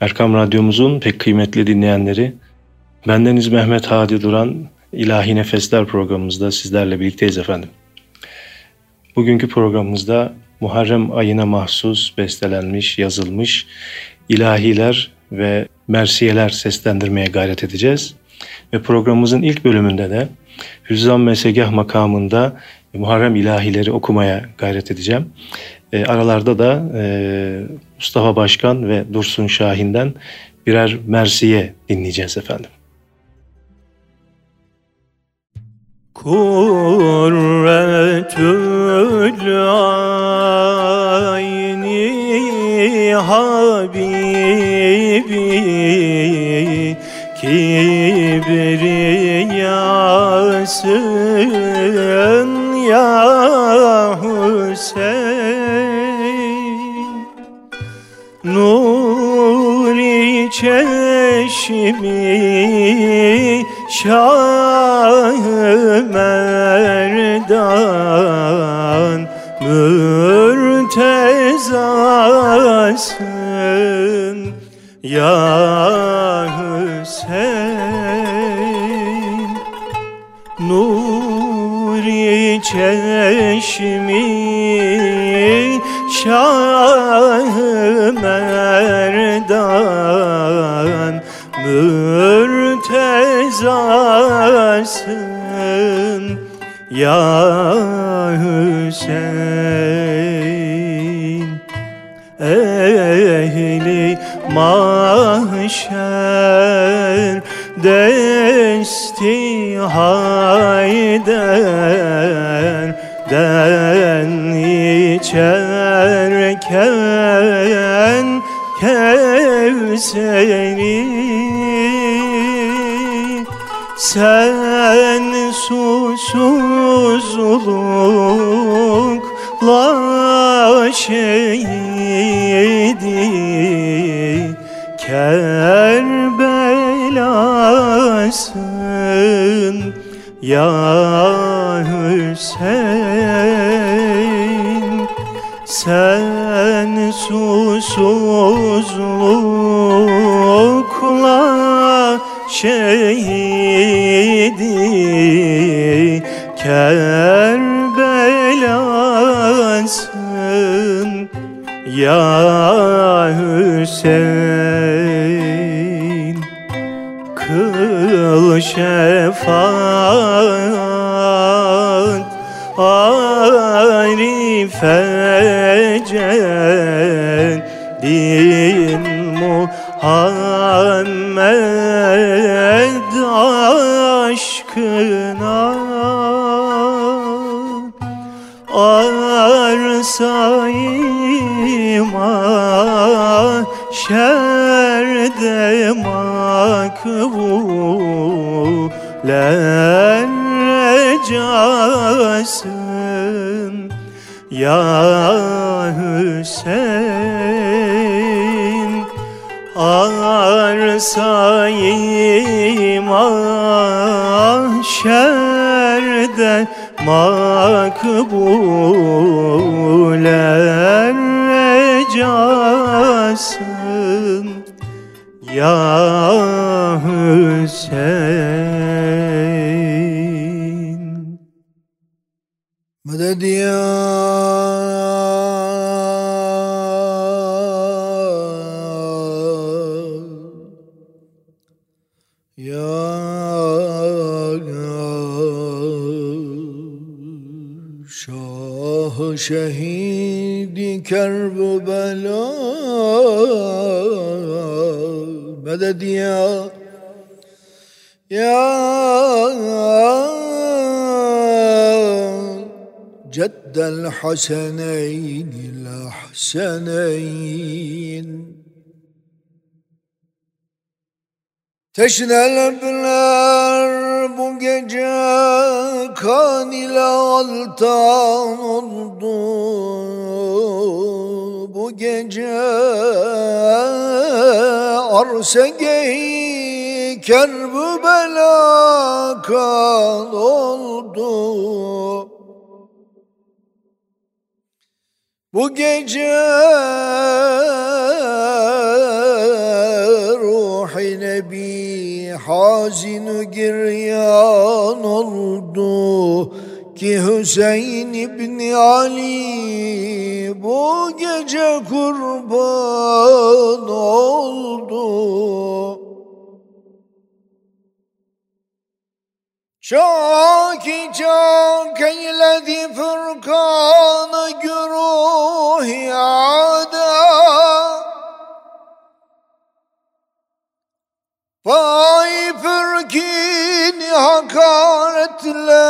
Erkam Radyomuzun pek kıymetli dinleyenleri, bendeniz Mehmet Hadi Duran, İlahi Nefesler programımızda sizlerle birlikteyiz efendim. Bugünkü programımızda Muharrem ayına mahsus bestelenmiş, yazılmış ilahiler ve mersiyeler seslendirmeye gayret edeceğiz. Ve programımızın ilk bölümünde de Hüzzam Mesegah makamında Muharrem ilahileri okumaya gayret edeceğim. E, aralarda da e, Mustafa Başkan ve Dursun Şahin'den birer mersiye dinleyeceğiz efendim. Kurretül ayni çeşmi Şah Merdan Mürtezasın. Ya Hüseyin Nuri çeşmi Şah Ya Hüseyin Ehli mahşer Desti hayder Den içerken Kevseri Sen susuzlukla şehidi Kerbelasın ya Hüseyin Sen susuzlukla şehidi Hüseyin Kıl şefaat Arife din Muhammed aşkına mahşerde makbulen recasın ya Hüseyin arsayı mahşerde makbulen ya Hüseyin Medet ya şehidi Kerbela Medet ya Ya جد الحسنين الأحسنين Teşnelebler bu gece kan ile altan oldu bu gece arse-i kerbü belakan oldu. Bu gece ruhi nebi hazin giryan oldu ki Hüseyin İbni Ali bu gece kurban oldu. Çok çok eyledi fırkanı güruh yada Vay fırkin hakaretle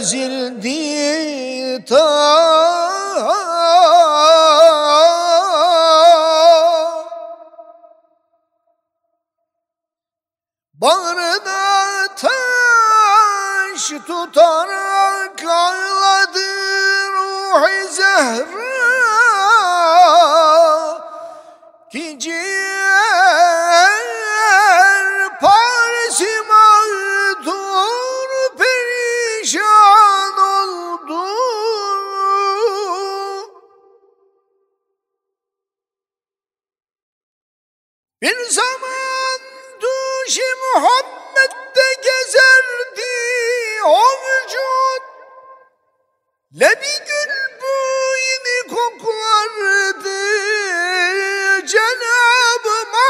ezildi ta Bağrına taş tutarak ağladı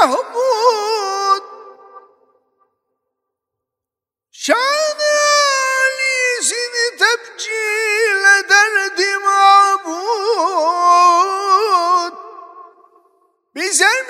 Mahmud. Şan-ı âlisini tebcil ederdi mabud Bize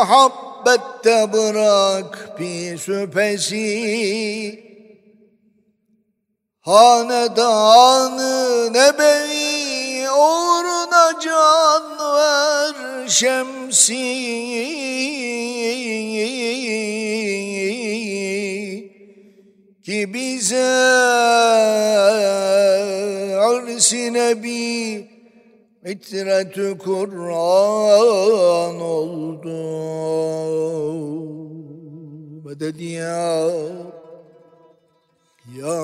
muhabbette bırak bir şüphesi. Hanedanı nebevi uğruna can ver şemsi. Ki bize arsi nebi İtretü Kur'an oldu. Medet ya Ya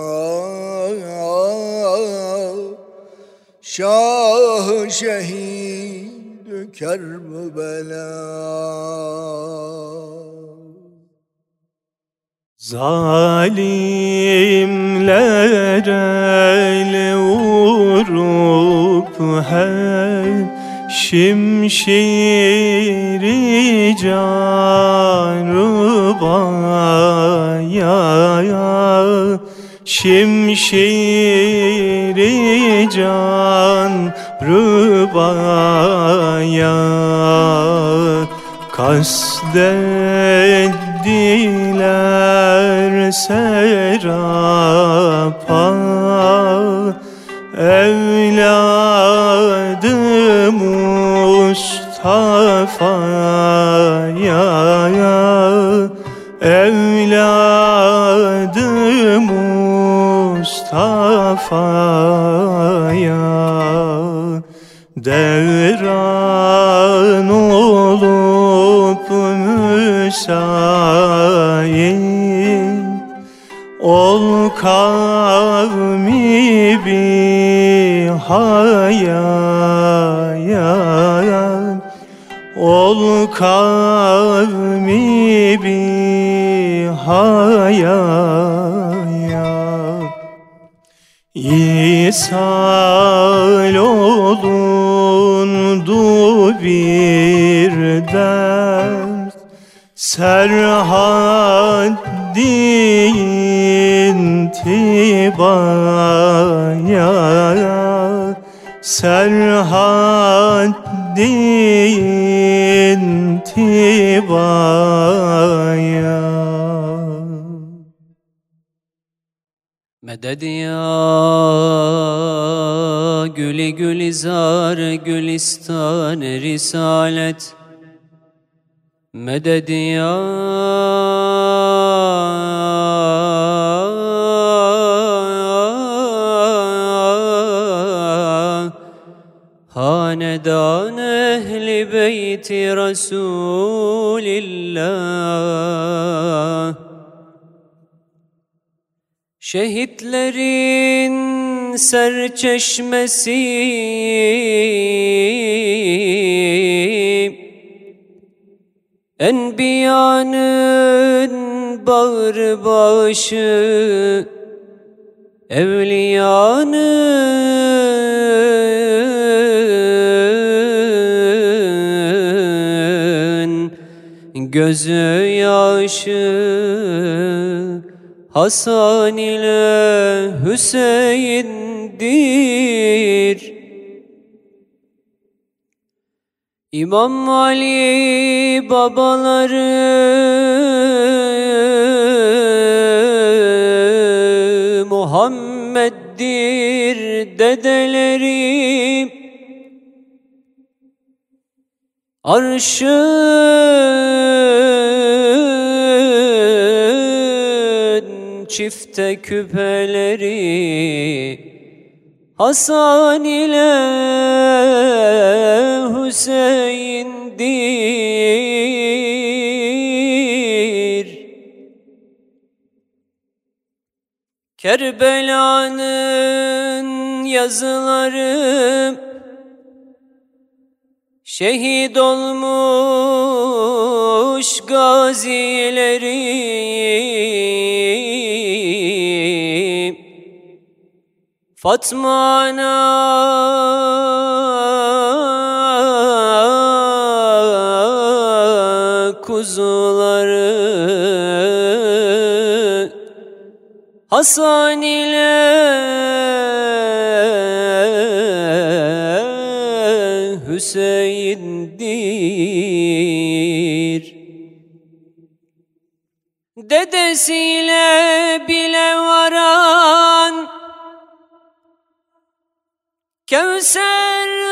Şah şehid Kerbela Zalimler ele vurup her şimşiri canrubaya Şimşiri can rubaya Kastediler serapa. Mustafa'ya Devran olup müsait Ol kavmi bir hayat Ol kavmi bir İsal olundu bir dert Serhaddin tibaya Serhaddin Meded ya gülü gülizar gülistan risalet. Meded ya Hanedan ehli beyti Resulillah Şehitlerin serçeşmesi Enbiyanın bağrı başı Evliyanın gözü yaşı Hasan ile Hüseyin'dir. İmam Ali babaları Muhammed'dir dedeleri Arşın çifte küpeleri Hasan ile Hüseyin'dir. Kerbela'nın yazıları Şehit olmuş gazileri Fatma ana kuzuları Hasan ile Hüseyin'dir. Dedesiyle bile varan Kevser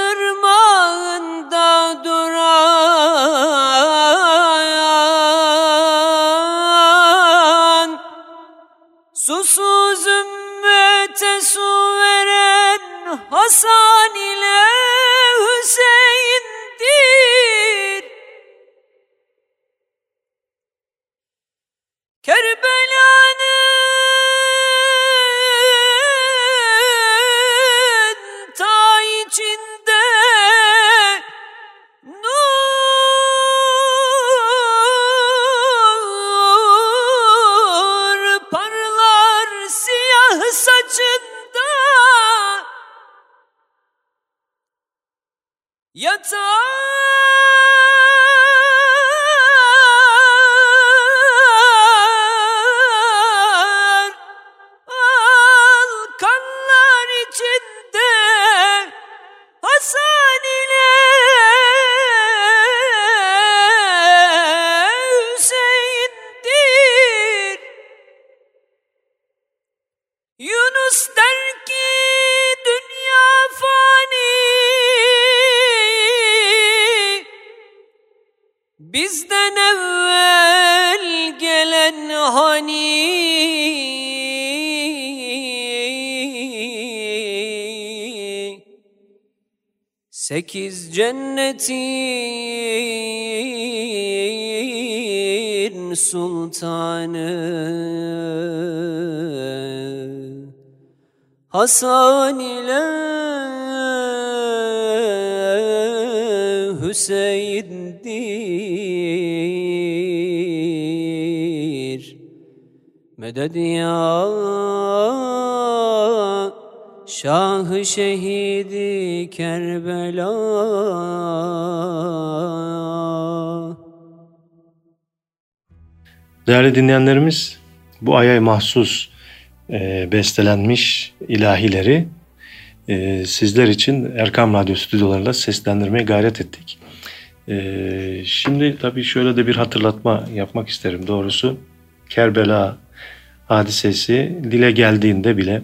Sekiz cennetin sultanı. Hasan ile Hüseyin'dir Meded ya Şahı şehidi Kerbela Değerli dinleyenlerimiz, bu aya mahsus e, bestelenmiş ilahileri e, sizler için Erkam Radyo stüdyolarında seslendirmeye gayret ettik. E, şimdi tabii şöyle de bir hatırlatma yapmak isterim doğrusu. Kerbela hadisesi dile geldiğinde bile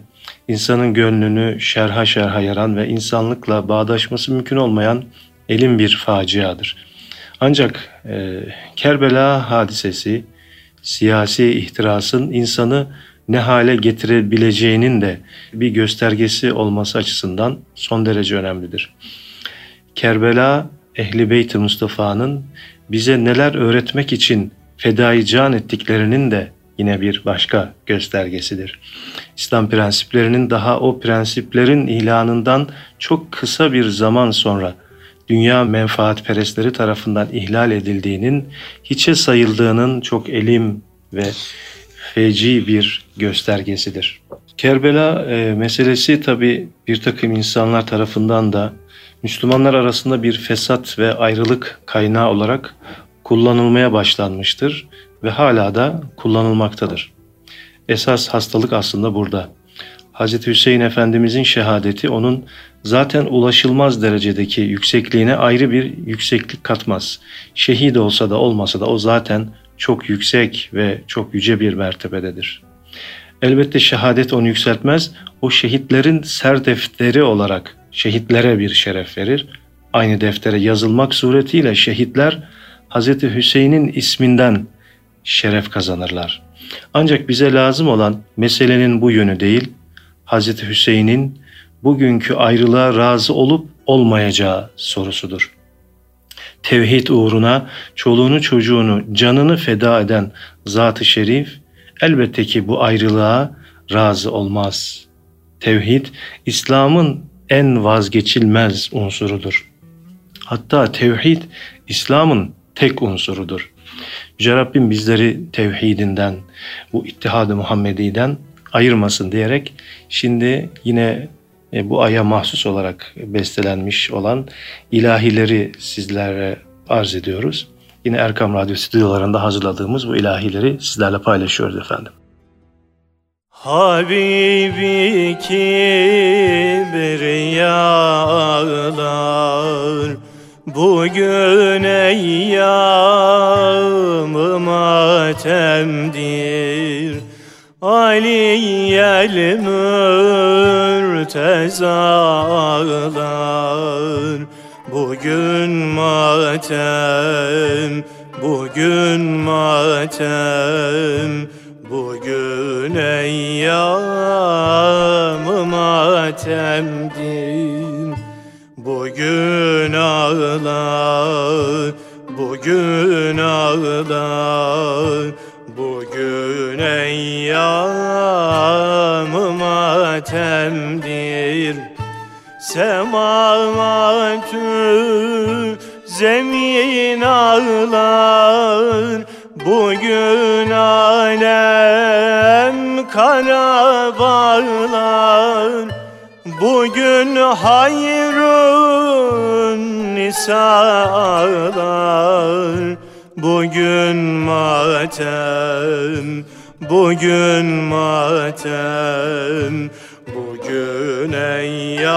insanın gönlünü şerha şerha yaran ve insanlıkla bağdaşması mümkün olmayan elin bir faciadır. Ancak e, Kerbela hadisesi siyasi ihtirasın insanı ne hale getirebileceğinin de bir göstergesi olması açısından son derece önemlidir. Kerbela Ehli Beyt-i Mustafa'nın bize neler öğretmek için fedai can ettiklerinin de yine bir başka göstergesidir. İslam prensiplerinin daha o prensiplerin ilanından çok kısa bir zaman sonra dünya menfaatperestleri tarafından ihlal edildiğinin, hiçe sayıldığının çok elim ve feci bir göstergesidir. Kerbela e, meselesi tabi bir takım insanlar tarafından da Müslümanlar arasında bir fesat ve ayrılık kaynağı olarak kullanılmaya başlanmıştır ve hala da kullanılmaktadır. Esas hastalık aslında burada. Hz. Hüseyin Efendimizin şehadeti onun zaten ulaşılmaz derecedeki yüksekliğine ayrı bir yükseklik katmaz. Şehit olsa da olmasa da o zaten çok yüksek ve çok yüce bir mertebededir. Elbette şehadet onu yükseltmez, o şehitlerin ser defteri olarak şehitlere bir şeref verir. Aynı deftere yazılmak suretiyle şehitler Hz. Hüseyin'in isminden şeref kazanırlar. Ancak bize lazım olan meselenin bu yönü değil, Hz. Hüseyin'in bugünkü ayrılığa razı olup olmayacağı sorusudur. Tevhid uğruna çoluğunu çocuğunu canını feda eden Zat-ı Şerif elbette ki bu ayrılığa razı olmaz. Tevhid İslam'ın en vazgeçilmez unsurudur. Hatta tevhid İslam'ın tek unsurudur. Yüce Rabbim bizleri tevhidinden, bu ittihad-ı Muhammedi'den ayırmasın diyerek şimdi yine e, bu aya mahsus olarak bestelenmiş olan ilahileri sizlere arz ediyoruz. Yine Erkam Radyo stüdyolarında hazırladığımız bu ilahileri sizlerle paylaşıyoruz efendim. Habibi kibriyağlar Bugün eyyam-ı matemdir. Aliyel mürtezalar Bugün matem, bugün matem. Bugün eyyam matemdir Bugün ağlar, bugün ağlar Bugün eyyam matemdir Semavatü zemin ağlar Bugün alem kara Bugün hayrun nisalar Bugün matem Bugün matem. Bugün eyyam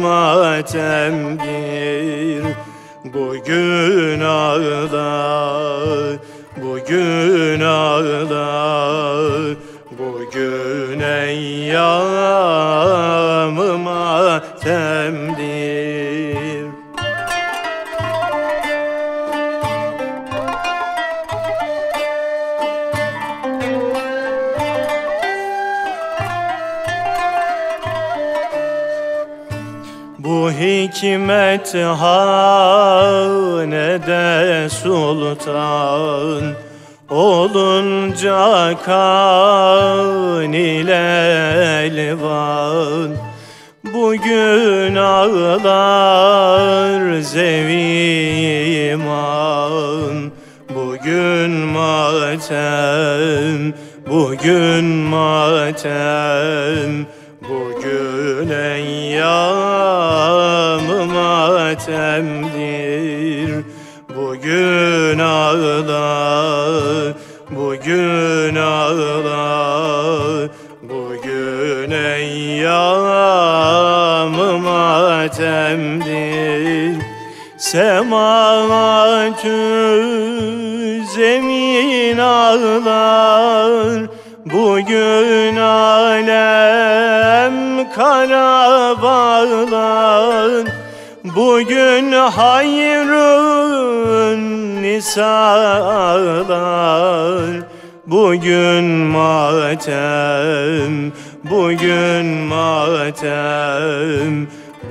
matemdir. Bugün ağlar Bugün ağlar eyyamı matemdir Bu hikmet hanede sultan. Olunca kan ile elvan. Bugün ağlar zeviman Bugün matem Bugün matem. Bugün eyyam matemdir Bugün ağlar Bugün ağlar Bugün eyyam matemdir Sematü zemin ağlar Bugün alem kara bağlar Bugün hayrun nisalar Bugün matem, bugün matem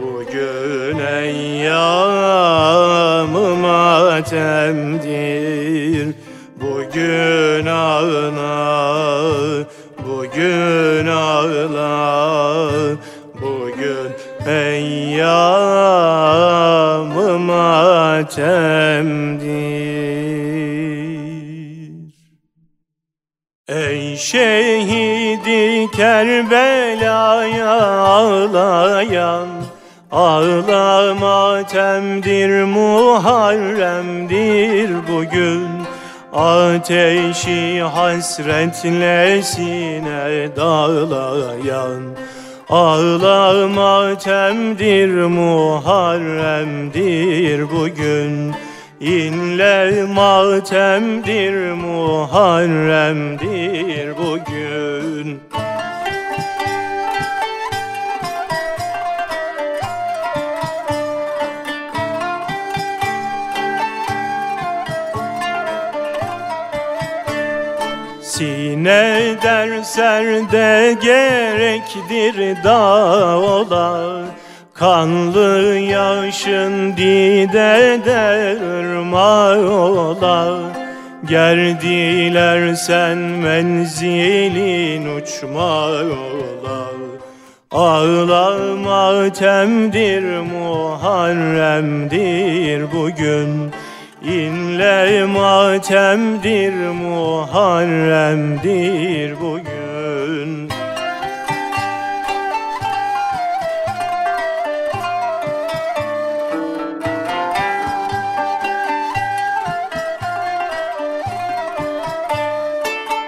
Bugün eyyam matemdir. Bugün ağlar, bugün ağlar matemdir Ey şehidi Kerbela'ya ağlayan Ağla matemdir Muharrem'dir bugün. Ateşi hasretle sine dağlayan Ağla matemdir Muharrem'dir bugün. İnle matemdir Muharrem'dir bugün Sine derserde gerektir dağlar. Kanlı yaşın didede ırmak olar Gerdiler sen menzilin uçmak olar Ağla matemdir Muharrem'dir bugün İnle matemdir Muharrem'dir bugün.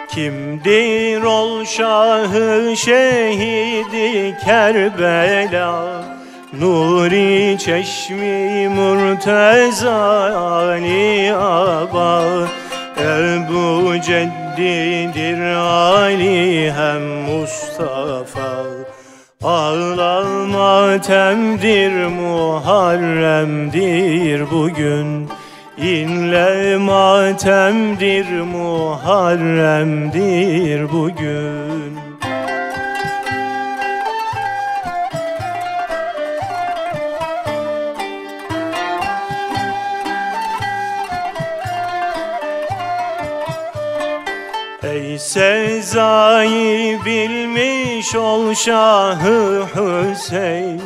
Kimdir ol şahı şehidi Kerbela Nuri çeşmi murteza Ali Aba. Ebu Ceddidir Ali hem Mustafa. Ağla matemdir Muharrem'dir bugün. İnle matemdir Muharrem'dir bugün Ey Sezai bilmiş ol Şahı Hüseyin.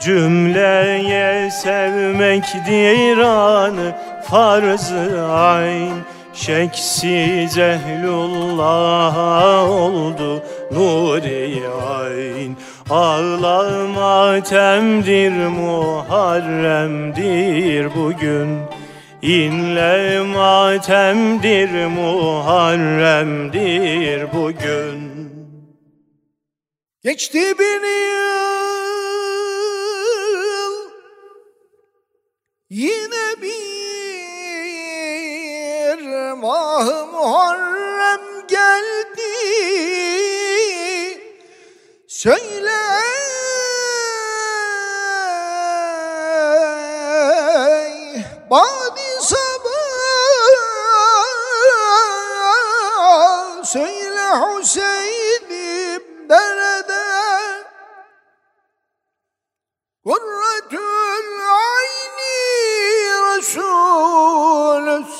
Cümleye sevmekdir anı farz-ı ayn. Şeksiz ehlullah'a oldu nuri ayn. Ağla matemdir Muharrem'dir bugün İnle matemdir Muharrem'dir bugün. Geçti bir yıl Yine bir mah Muharrem geldi. Söyle Badi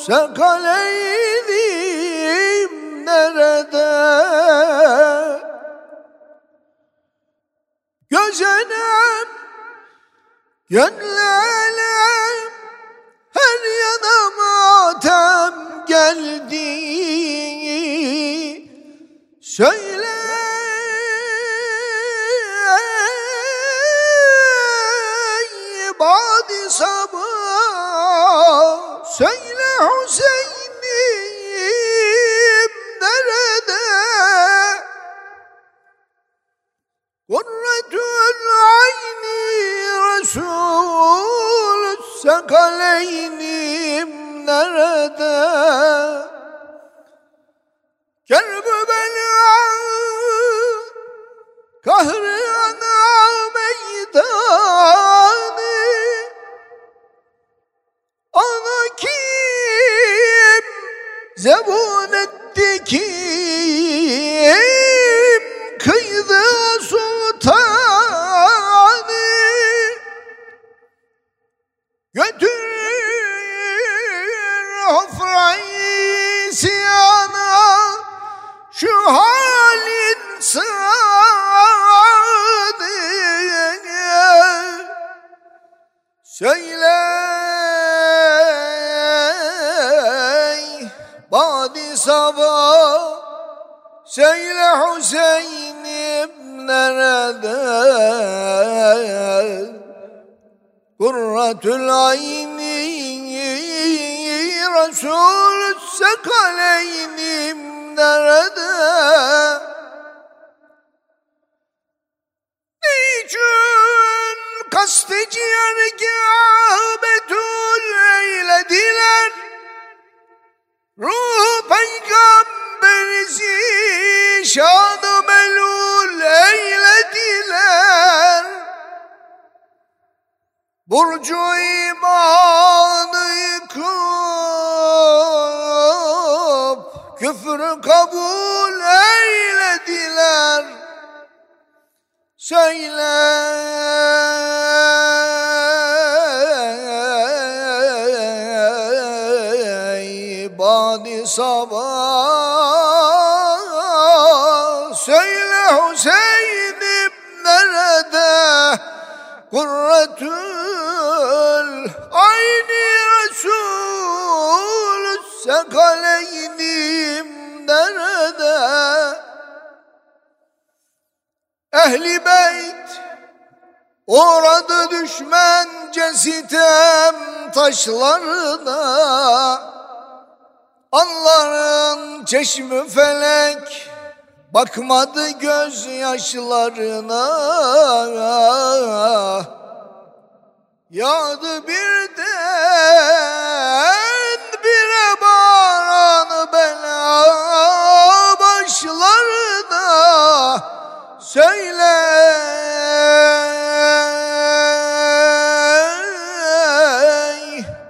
sekaleydim nerede? Gözenem, gönlelem, her yana matem geldi. Söyle şanı melul eylediler. Burcu imanı yıkıp küfrü kabul eylediler. Söyle Ehli beyt uğradı düşmence sitem taşlarına Anların çeşmi felek bakmadı gözyaşlarına. Yağdı birden bire baran bela başlarına Söyle.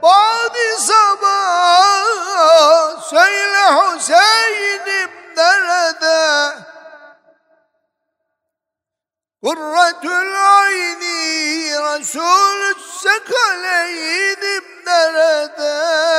Badi sabah Söyle Hüseyin'im nerede? Kurretül ayni Resul sekaleynim nerede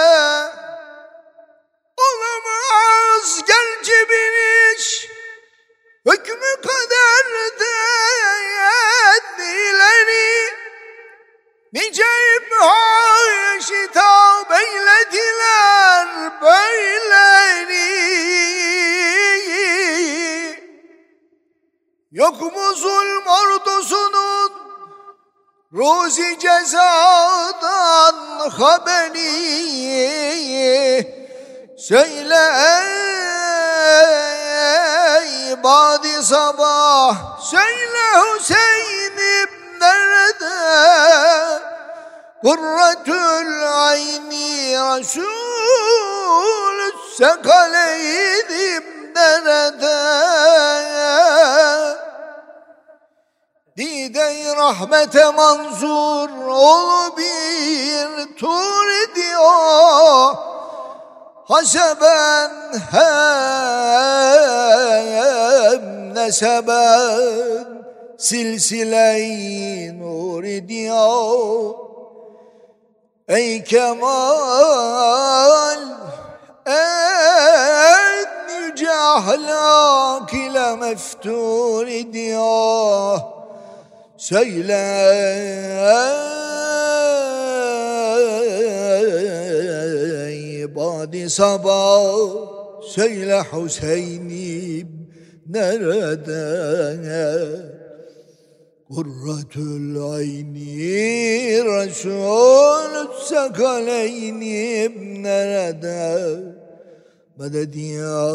Yok mu zulm ordusunun Ruzi cezadan haberi. Söyle ey badi sabah Söyle Hüseyin'im nerede? Kurretül ayni Resul Sekaleydim nerede Dide-i rahmete manzur ol bir tur diyor Haseben hem neseben silsile-i nur diyor Ey kemal en yüce ahlak ile meftun diyor Söyle. Badi sabah Söyle Hüseyin'im nerede? Kurratül ayni Resul Sakaleynim nerede? Medet ya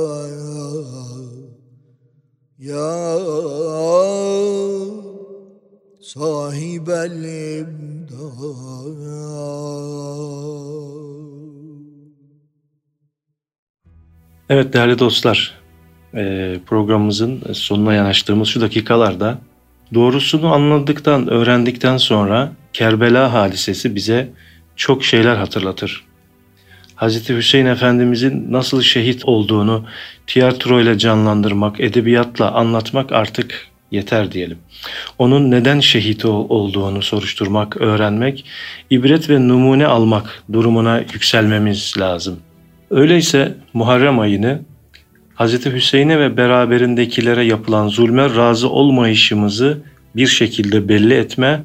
Ya Sahibel imdad Evet değerli dostlar, e, programımızın sonuna yanaştığımız şu dakikalarda doğrusunu anladıktan, öğrendikten sonra Kerbela hadisesi bize çok şeyler hatırlatır. Hz. Hüseyin Efendimizin nasıl şehit olduğunu tiyatroyla canlandırmak, edebiyatla anlatmak artık yeter diyelim. Onun neden şehit olduğunu soruşturmak, öğrenmek, ibret ve numune almak durumuna yükselmemiz lazım. Öyleyse Muharrem ayını Hz. Hüseyin'e ve beraberindekilere yapılan zulme razı olmayışımızı bir şekilde belli etme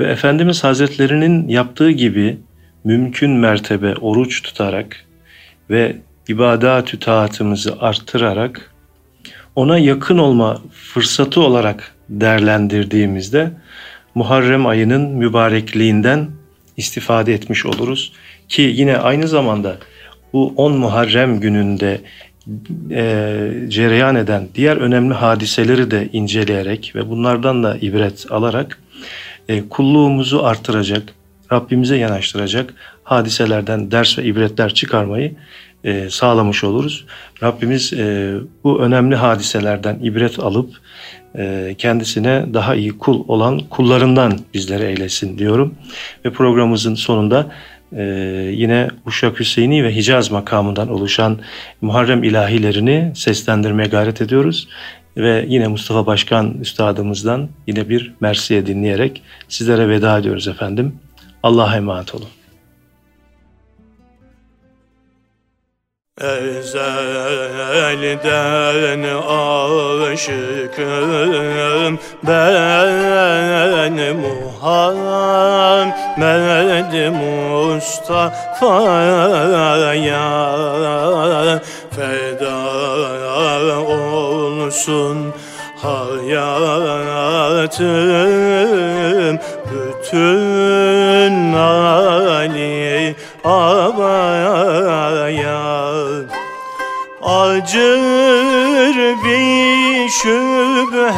ve Efendimiz Hazretlerinin yaptığı gibi mümkün mertebe oruç tutarak ve ibadat-ü taatımızı arttırarak ona yakın olma fırsatı olarak değerlendirdiğimizde Muharrem ayının mübarekliğinden istifade etmiş oluruz. Ki yine aynı zamanda bu 10 Muharrem gününde e, cereyan eden diğer önemli hadiseleri de inceleyerek ve bunlardan da ibret alarak e, kulluğumuzu artıracak, Rabbimize yanaştıracak hadiselerden ders ve ibretler çıkarmayı e, sağlamış oluruz. Rabbimiz e, bu önemli hadiselerden ibret alıp e, kendisine daha iyi kul olan kullarından bizleri eylesin diyorum. Ve programımızın sonunda ee, yine Uşak Hüseyini ve Hicaz makamından oluşan Muharrem ilahilerini seslendirmeye gayret ediyoruz. Ve yine Mustafa Başkan Üstadımızdan yine bir Mersiye dinleyerek sizlere veda ediyoruz efendim. Allah'a emanet olun. Ezelden aşıkım ben Muhammed Mustafa'ya feda olsun hayatım bütün Ali abaya acır bir şüphe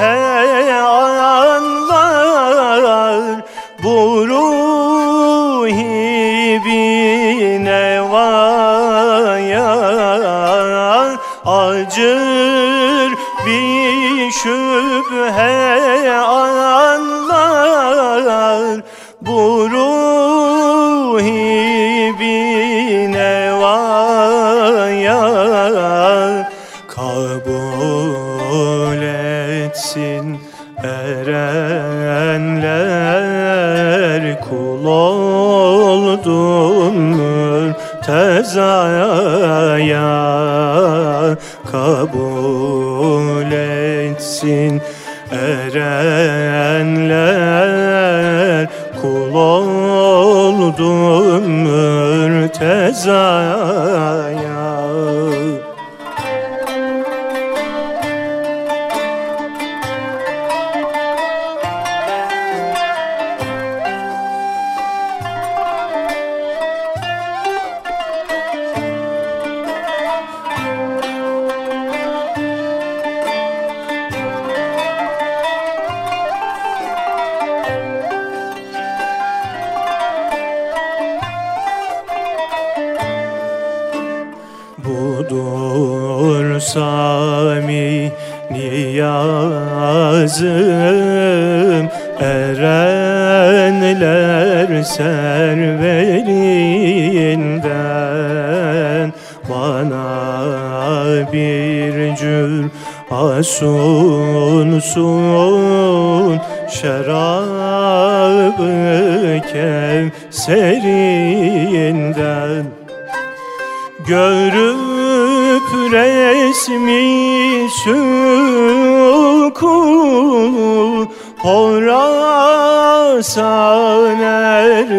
Horasan erlerinden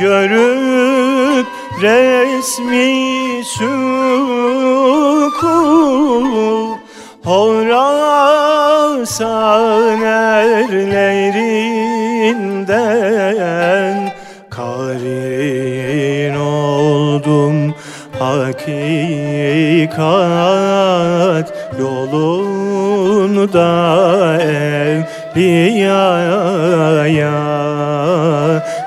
Görüp resmi suku Horasan erlerinden Karin oldum. Hakikat yolunda evliyaya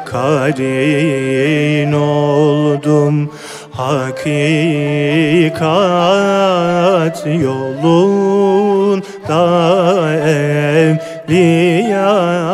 Karin oldum hakikat yolunda evliyaya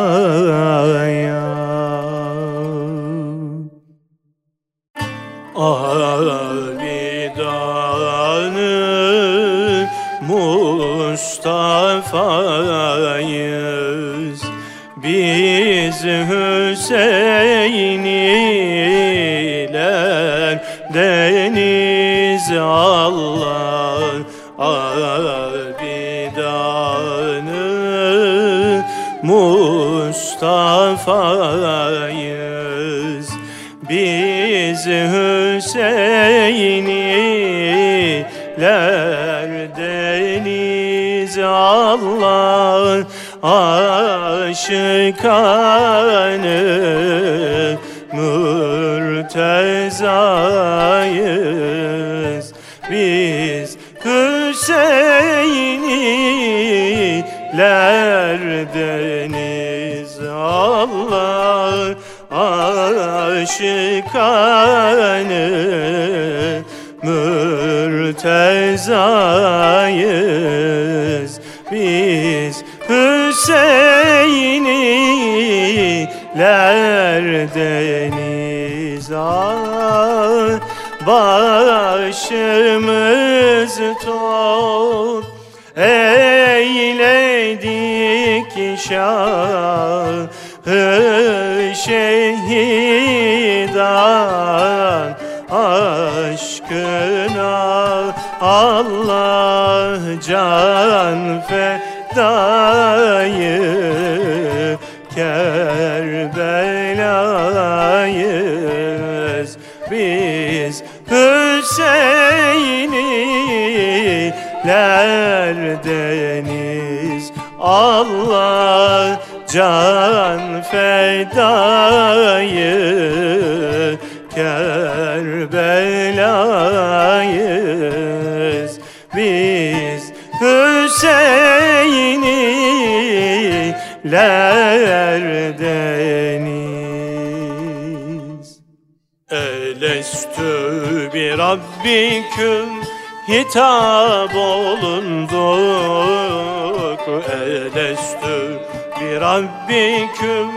mürtezayız biz Hüseyin'iler deniz. Allah aşıkanı mürtezayız. Biz Hüseyin'iler başımız top eyledik şahı şehidan. Aşkına Allah can fedayı deniz Allah can fedayı Kerbelayız biz Hüseyin'iler deniz. Elestü bir Rabbiküm hitap olunduk Elestü bir Rabbiküm.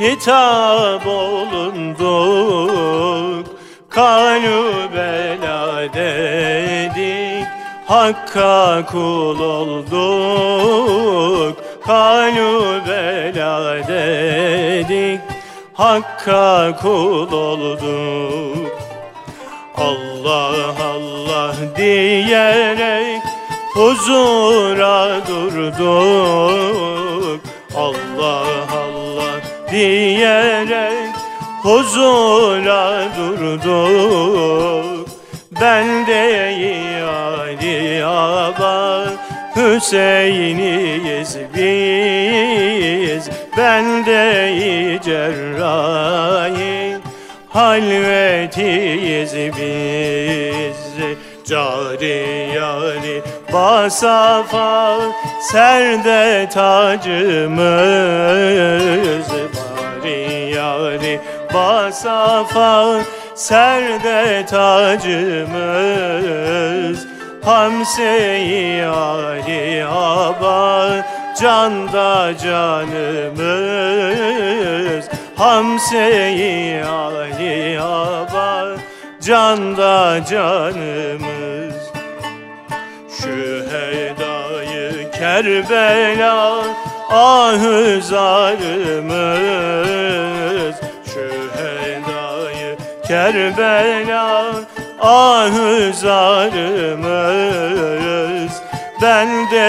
Hitap olunduk Kalu bela dedik Hakka kul olduk. Kalu bela dedik Hakka kul olduk. Allah Allah diyerek huzura durduk. Allah Allah diyerek huzura durduk. Ben de Ali Aba Hüseyin'iyiz biz. Ben de cerrahi halvetiyiz biz. Cari yari basafa serde tacımız. Bari yari basafa serde tacımız. Hamse-i Ali Aba canda canımız Hamse-i Ali Aba canda canımız. Şühedayı Kerbela ahü zarımız. Şühedayı Kerbela ahı zarımız. Bende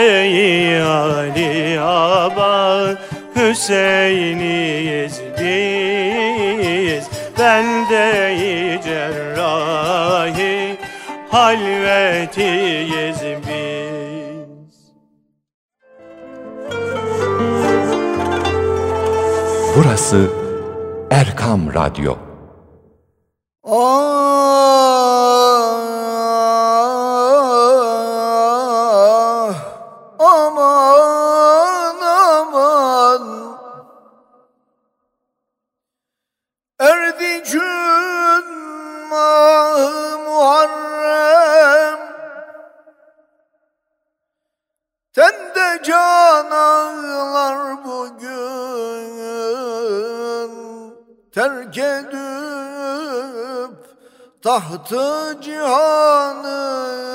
Ali Aba Hüseyin'iyiz biz Bende cerrahi halvetiyiz biz. Burası Erkam Radyo. Ah, tahtı cihanı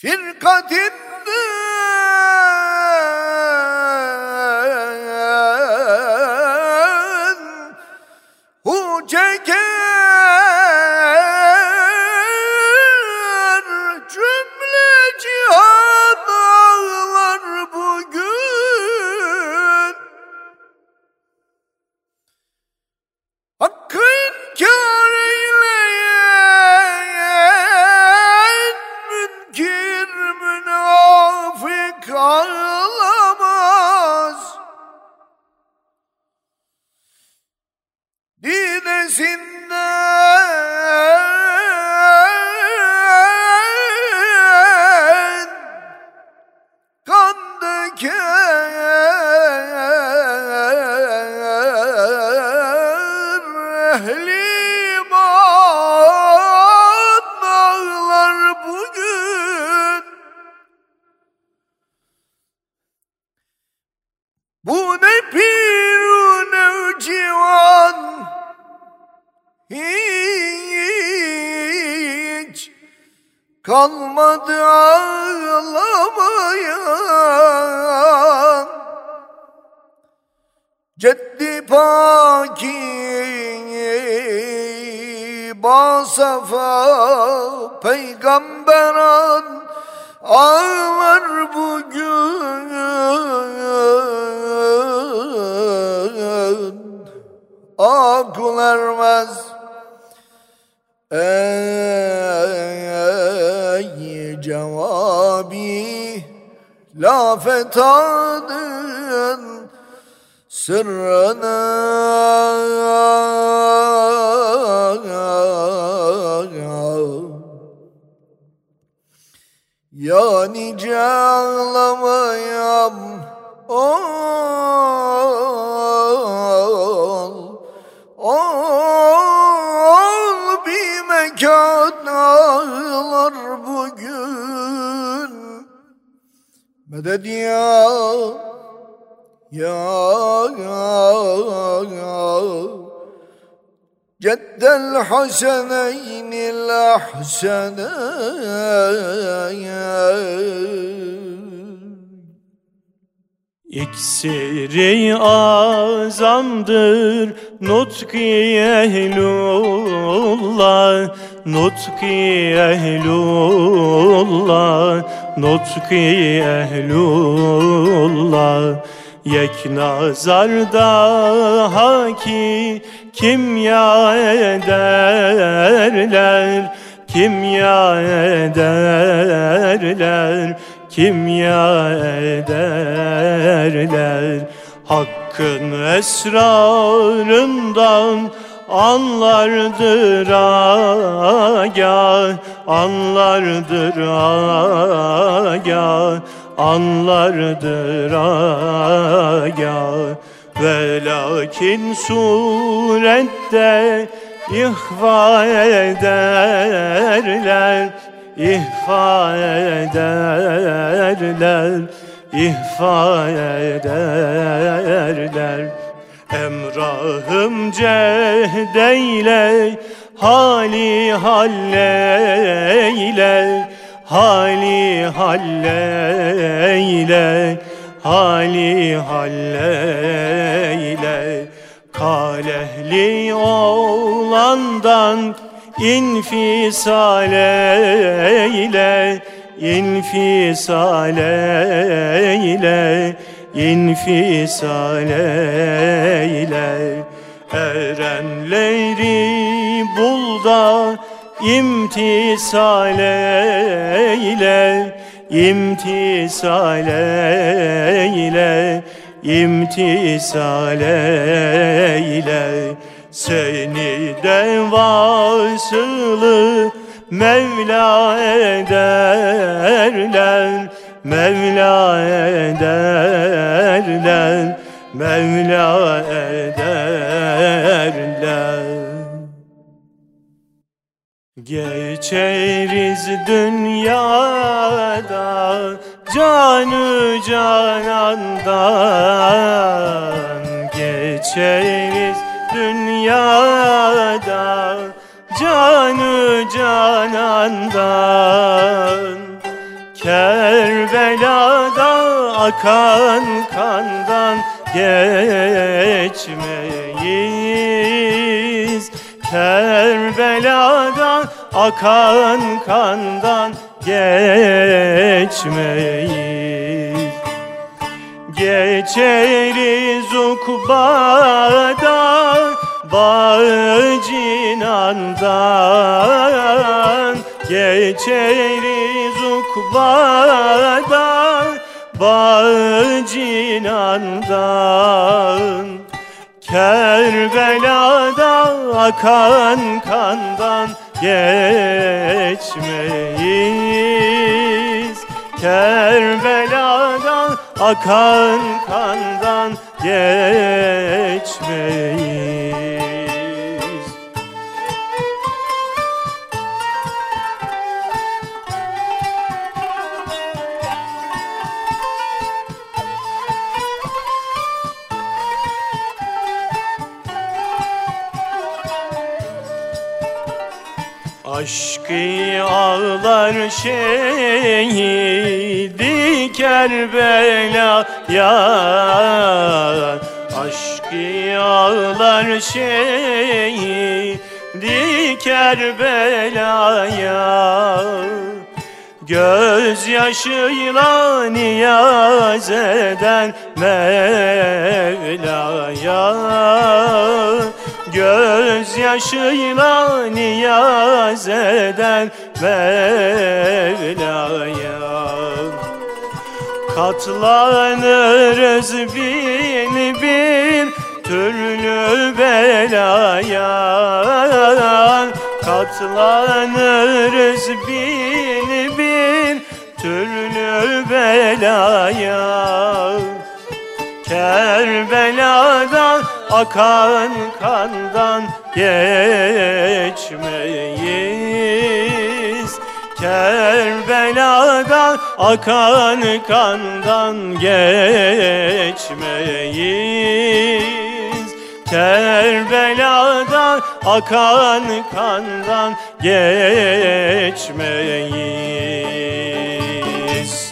firkatinden akıl ermez Ey cevabi la fetadın sırrını Ya nice ağlamayam ol mekan ağlar bugün. Medet ya Ya ya ya. Ceddel haseneynil ahseneyn İksiri azamdır nutki ehlullah Nutki ehlullah Nutki ehlullah. Yek nazarda haki kimya ederler Kimya ederler kimya ederler. Hakkın esrarından anlardır agah Anlardır agah Anlardır agah. Lakin surette ihva ederler ihfa ederler ihfa ederler. Emrahım cehdeyle hali halleyle hali halleyle hali halleyle. Kalehli oğlandan infisale ile infisale ile infisale ile erenleri bul da imtisale ile imtisale ile imtisale ile seni de vasılı Mevla ederler Mevla ederler Mevla ederler. Geçeriz dünyada canı canandan. Geçeriz dünyada canı canandan. Kerbela'da akan kandan geçmeyiz. Kerbela'da akan kandan geçmeyiz. Geçeriz ukbada bağı cinandan Geçeriz ukbada bağı cinandan Kerbela'da akan kandan geçmeyiz. Kerbela'da akan kandan geçmeyiz ağlar şehidi Kerbela'ya. Aşkı ağlar şehidi Kerbela'ya. Gözyaşıyla niyaz eden Mevla'ya. Gözyaşıyla niyaz eden Mevla'ya Katlanırız bin bin türlü belaya Katlanırız bin bin türlü belaya Kerbela'dan akan kandan geçmeyiz Kerbela'dan akan kandan geçmeyiz. Kerbela'dan akan kandan geçmeyiz.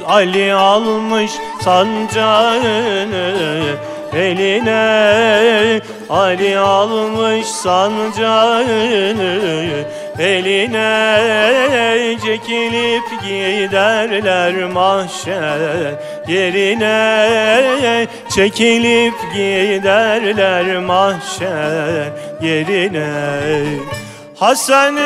Ali almış sancağını eline Ali almış sancağını eline Çekilip giderler mahşer. Yerine Çekilip giderler mahşer. Yerine Hasan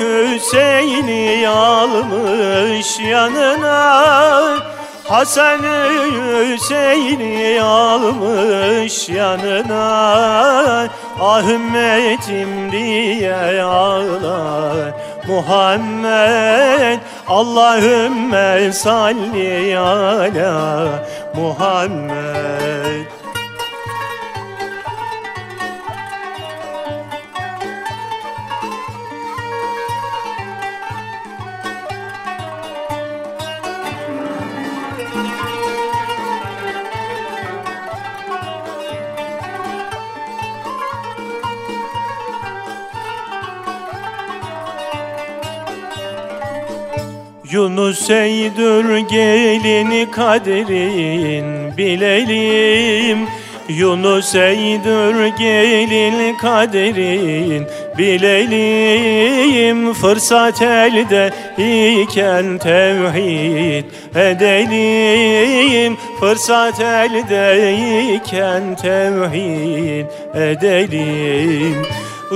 Hüseyin'i almış yanına Hasan Hüseyin'i almış yanına Ahmet'im diye ağlar. Muhammed Allahümme salli ala Muhammed Yunus Eydür gelini kaderin bilelim Yunus Eydür gelin kaderin bilelim Fırsat elde iken tevhid edelim. Fırsat elde iken tevhid edelim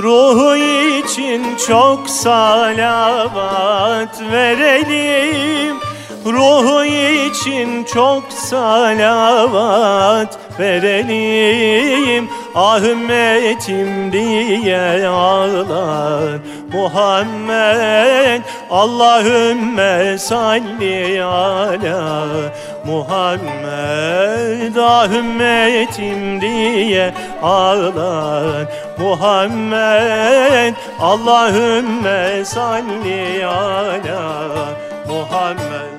Ruhu için çok salavat verelim Ruhu için çok salavat verelim. Ahmetim diye ağlar. Muhammed Allahümme salli ala. Muhammed Ahmetim diye ağlar. Muhammed Allahümme salli ala. Muhammed